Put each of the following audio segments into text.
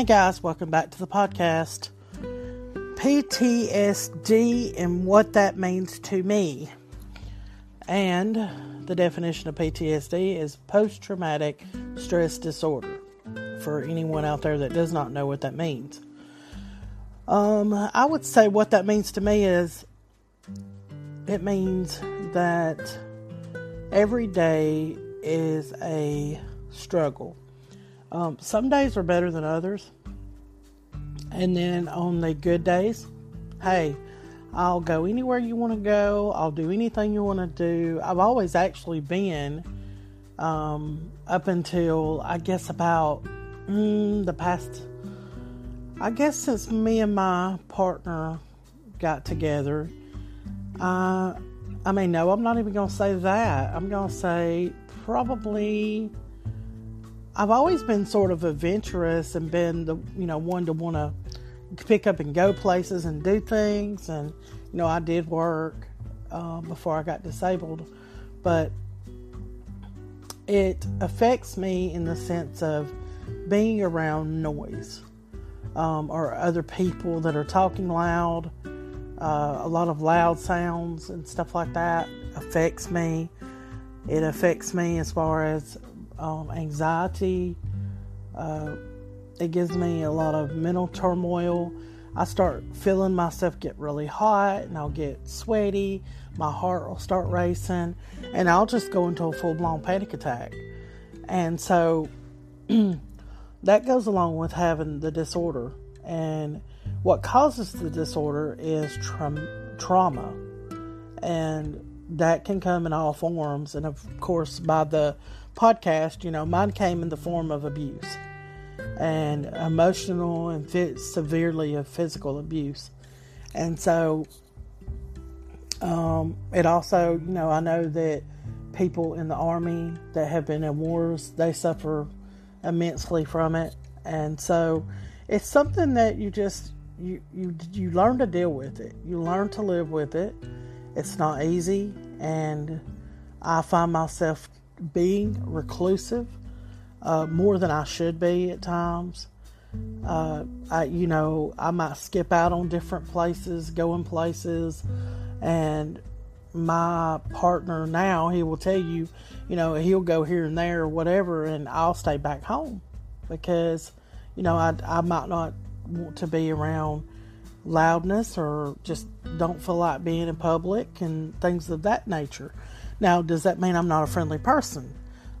Hey guys, welcome back to the podcast. PTSD and what that means to me. And the definition of PTSD is post traumatic stress disorder. For anyone out there that does not know what that means, um, I would say what that means to me is it means that every day is a struggle um, some days are better than others. And then on the good days, hey, I'll go anywhere you want to go. I'll do anything you want to do. I've always actually been um, up until I guess about mm, the past, I guess since me and my partner got together. Uh, I mean, no, I'm not even going to say that. I'm going to say probably I've always been sort of adventurous and been the you know one to want to pick up and go places and do things. And you know, I did work uh, before I got disabled, but it affects me in the sense of being around noise um, or other people that are talking loud. Uh, a lot of loud sounds and stuff like that affects me. It affects me as far as um, anxiety. Uh, it gives me a lot of mental turmoil. I start feeling myself get really hot and I'll get sweaty. My heart will start racing and I'll just go into a full blown panic attack. And so that goes along with having the disorder. And what causes the disorder is tra- trauma. And that can come in all forms. And of course, by the podcast, you know, mine came in the form of abuse and emotional and fit severely of physical abuse. And so um, it also, you know, I know that people in the army that have been in wars, they suffer immensely from it. And so it's something that you just you you you learn to deal with it. You learn to live with it. It's not easy and I find myself being reclusive uh, more than I should be at times. Uh, I, you know, I might skip out on different places, going places, and my partner now, he will tell you, you know, he'll go here and there or whatever, and I'll stay back home because, you know, I, I might not want to be around loudness or just don't feel like being in public and things of that nature. Now, does that mean I'm not a friendly person?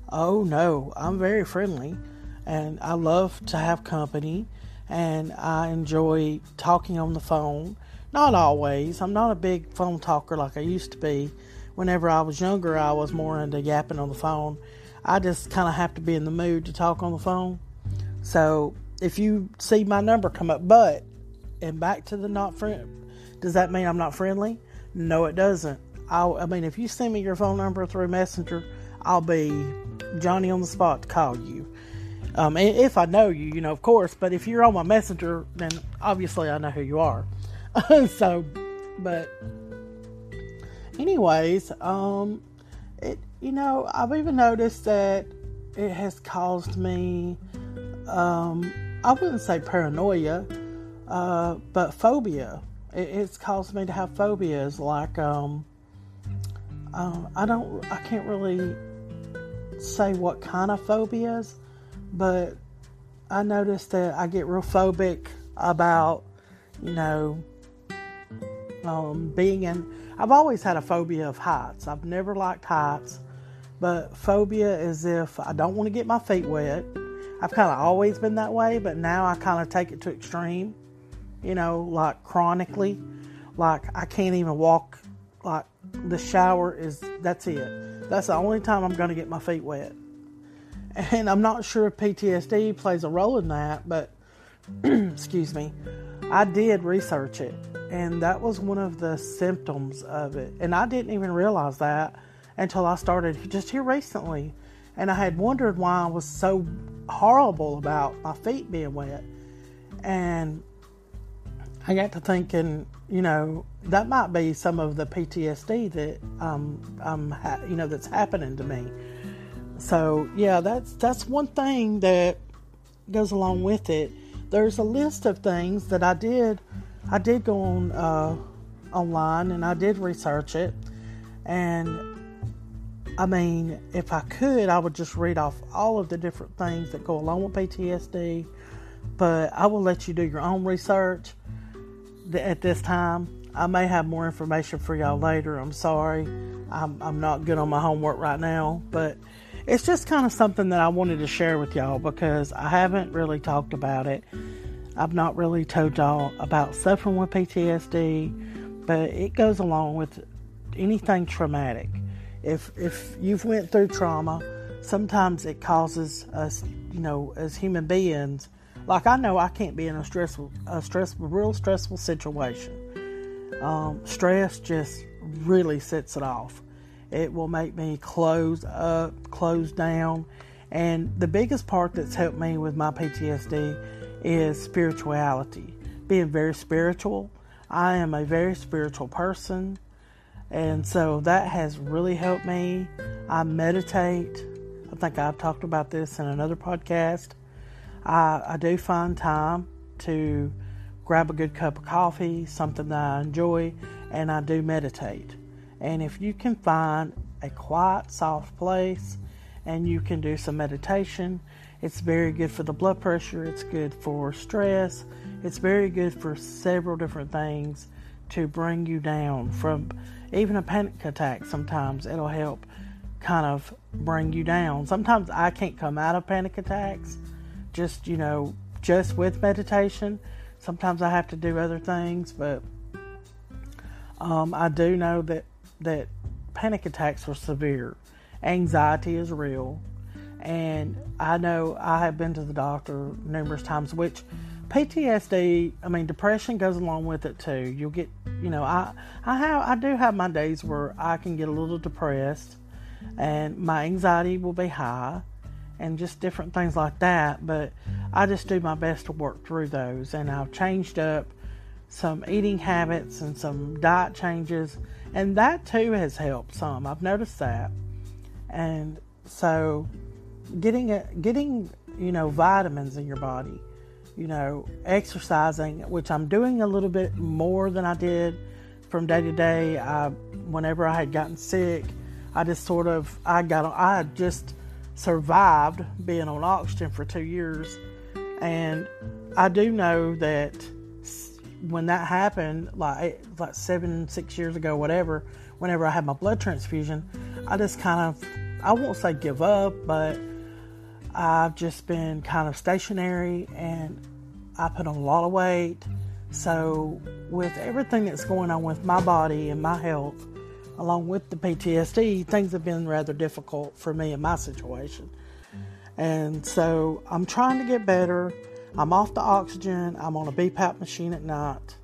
Oh no, I'm very friendly and I love to have company and I enjoy talking on the phone. Not always. I'm not a big phone talker like I used to be. Whenever I was younger, I was more into yapping on the phone. I just kind of have to be in the mood to talk on the phone. So if you see my number come up, but and back to the not friend, does that mean I'm not friendly? No, it doesn't. I'll, I mean, if you send me your phone number through Messenger, I'll be Johnny on the spot to call you. Um, if I know you, you know, of course. But if you're on my Messenger, then obviously I know who you are. so, but anyways, um, it you know, I've even noticed that it has caused me, um, I wouldn't say paranoia, uh, but phobia. It, it's caused me to have phobias like um, um, I don't, I can't really say what kind of phobias, but I noticed that I get real phobic about, you know, um, being in. I've always had a phobia of heights. I've never liked heights, but phobia is if I don't want to get my feet wet. I've kind of always been that way, but now I kind of take it to extreme. You know, like chronically, like I can't even walk like the shower is that's it. That's the only time I'm going to get my feet wet. And I'm not sure if PTSD plays a role in that, but excuse me, I did research it, and that was one of the symptoms of it. And I didn't even realize that until I started just here recently. And I had wondered why I was so horrible about my feet being wet. And I got to thinking, you know, that might be some of the PTSD that um, um ha- you know that's happening to me. So yeah, that's that's one thing that goes along with it. There's a list of things that I did. I did go on uh, online and I did research it, and I mean, if I could, I would just read off all of the different things that go along with PTSD. But I will let you do your own research at this time. I may have more information for y'all later. I'm sorry. I'm, I'm not good on my homework right now, but it's just kind of something that I wanted to share with y'all because I haven't really talked about it. I've not really told y'all about suffering with PTSD, but it goes along with anything traumatic. If if you've went through trauma, sometimes it causes us, you know, as human beings, like I know I can't be in a stressful, a stressful, real stressful situation. Um, stress just really sets it off. It will make me close up, close down. And the biggest part that's helped me with my PTSD is spirituality, being very spiritual. I am a very spiritual person. And so that has really helped me. I meditate. I think I've talked about this in another podcast. I, I do find time to grab a good cup of coffee, something that I enjoy, and I do meditate. And if you can find a quiet, soft place and you can do some meditation, it's very good for the blood pressure, it's good for stress, it's very good for several different things to bring you down from even a panic attack. Sometimes it'll help kind of bring you down. Sometimes I can't come out of panic attacks just, you know, just with meditation. Sometimes I have to do other things, but um, I do know that that panic attacks are severe. Anxiety is real. And I know I have been to the doctor numerous times, which PTSD, I mean, depression goes along with it too. You'll get, you know, I, I have, I do have my days where I can get a little depressed and my anxiety will be high and just different things like that. But I just do my best to work through those. And I've changed up some eating habits and some diet changes and that too has helped some. I've noticed that. And so getting a, getting, you know, vitamins in your body, you know, exercising, which I'm doing a little bit more than I did from day to day. I whenever I had gotten sick, I just sort of I got I just survived being on oxygen for 2 years and I do know that when that happened, like like seven, six years ago, whatever, whenever I had my blood transfusion, I just kind of, I won't say give up, but I've just been kind of stationary and I put on a lot of weight. So, with everything that's going on with my body and my health, along with the PTSD, things have been rather difficult for me in my situation. And so, I'm trying to get better. I'm off the oxygen. I'm on a BPAP machine at night.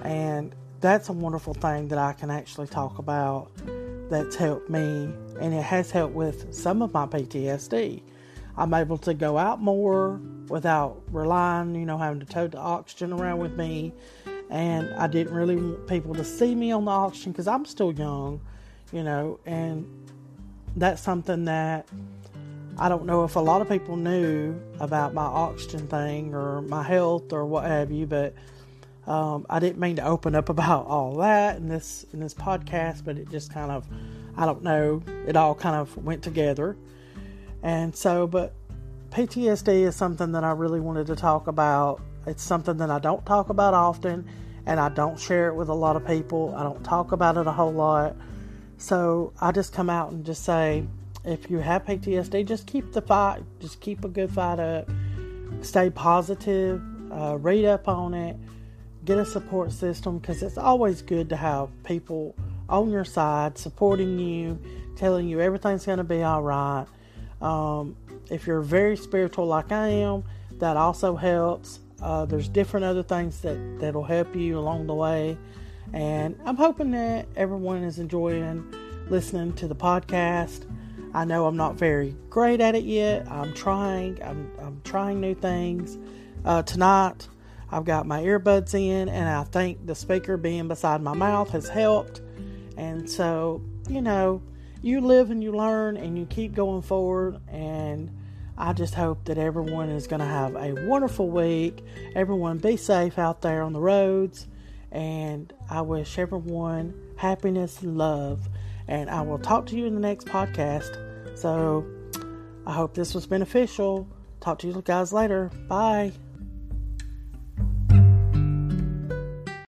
And that's a wonderful thing that I can actually talk about that's helped me. And it has helped with some of my PTSD. I'm able to go out more without relying, you know, having to tote the oxygen around with me. And I didn't really want people to see me on the oxygen because I'm still young, you know, and that's something that I don't know if a lot of people knew about my oxygen thing or my health or what have you, but um, I didn't mean to open up about all that in this in this podcast, but it just kind of I don't know, it all kind of went together. And so, but PTSD is something that I really wanted to talk about. It's something that I don't talk about often, and I don't share it with a lot of people. I don't talk about it a whole lot. So I just come out and just say, if you have PTSD, just keep the fight, just keep a good fight up, stay positive, uh, read up on it, get a support system because it's always good to have people on your side supporting you, telling you everything's going to be all right. Um, if you're very spiritual like I am, that also helps. Uh, there's different other things that that'll help you along the way, and I'm hoping that everyone is enjoying listening to the podcast. I know I'm not very great at it yet. I'm trying. I'm I'm trying new things. Uh, tonight, I've got my earbuds in, and I think the speaker being beside my mouth has helped. And so, you know, you live and you learn, and you keep going forward. And I just hope that everyone is going to have a wonderful week. Everyone be safe out there on the roads. And I wish everyone happiness and love. And I will talk to you in the next podcast. So I hope this was beneficial. Talk to you guys later. Bye.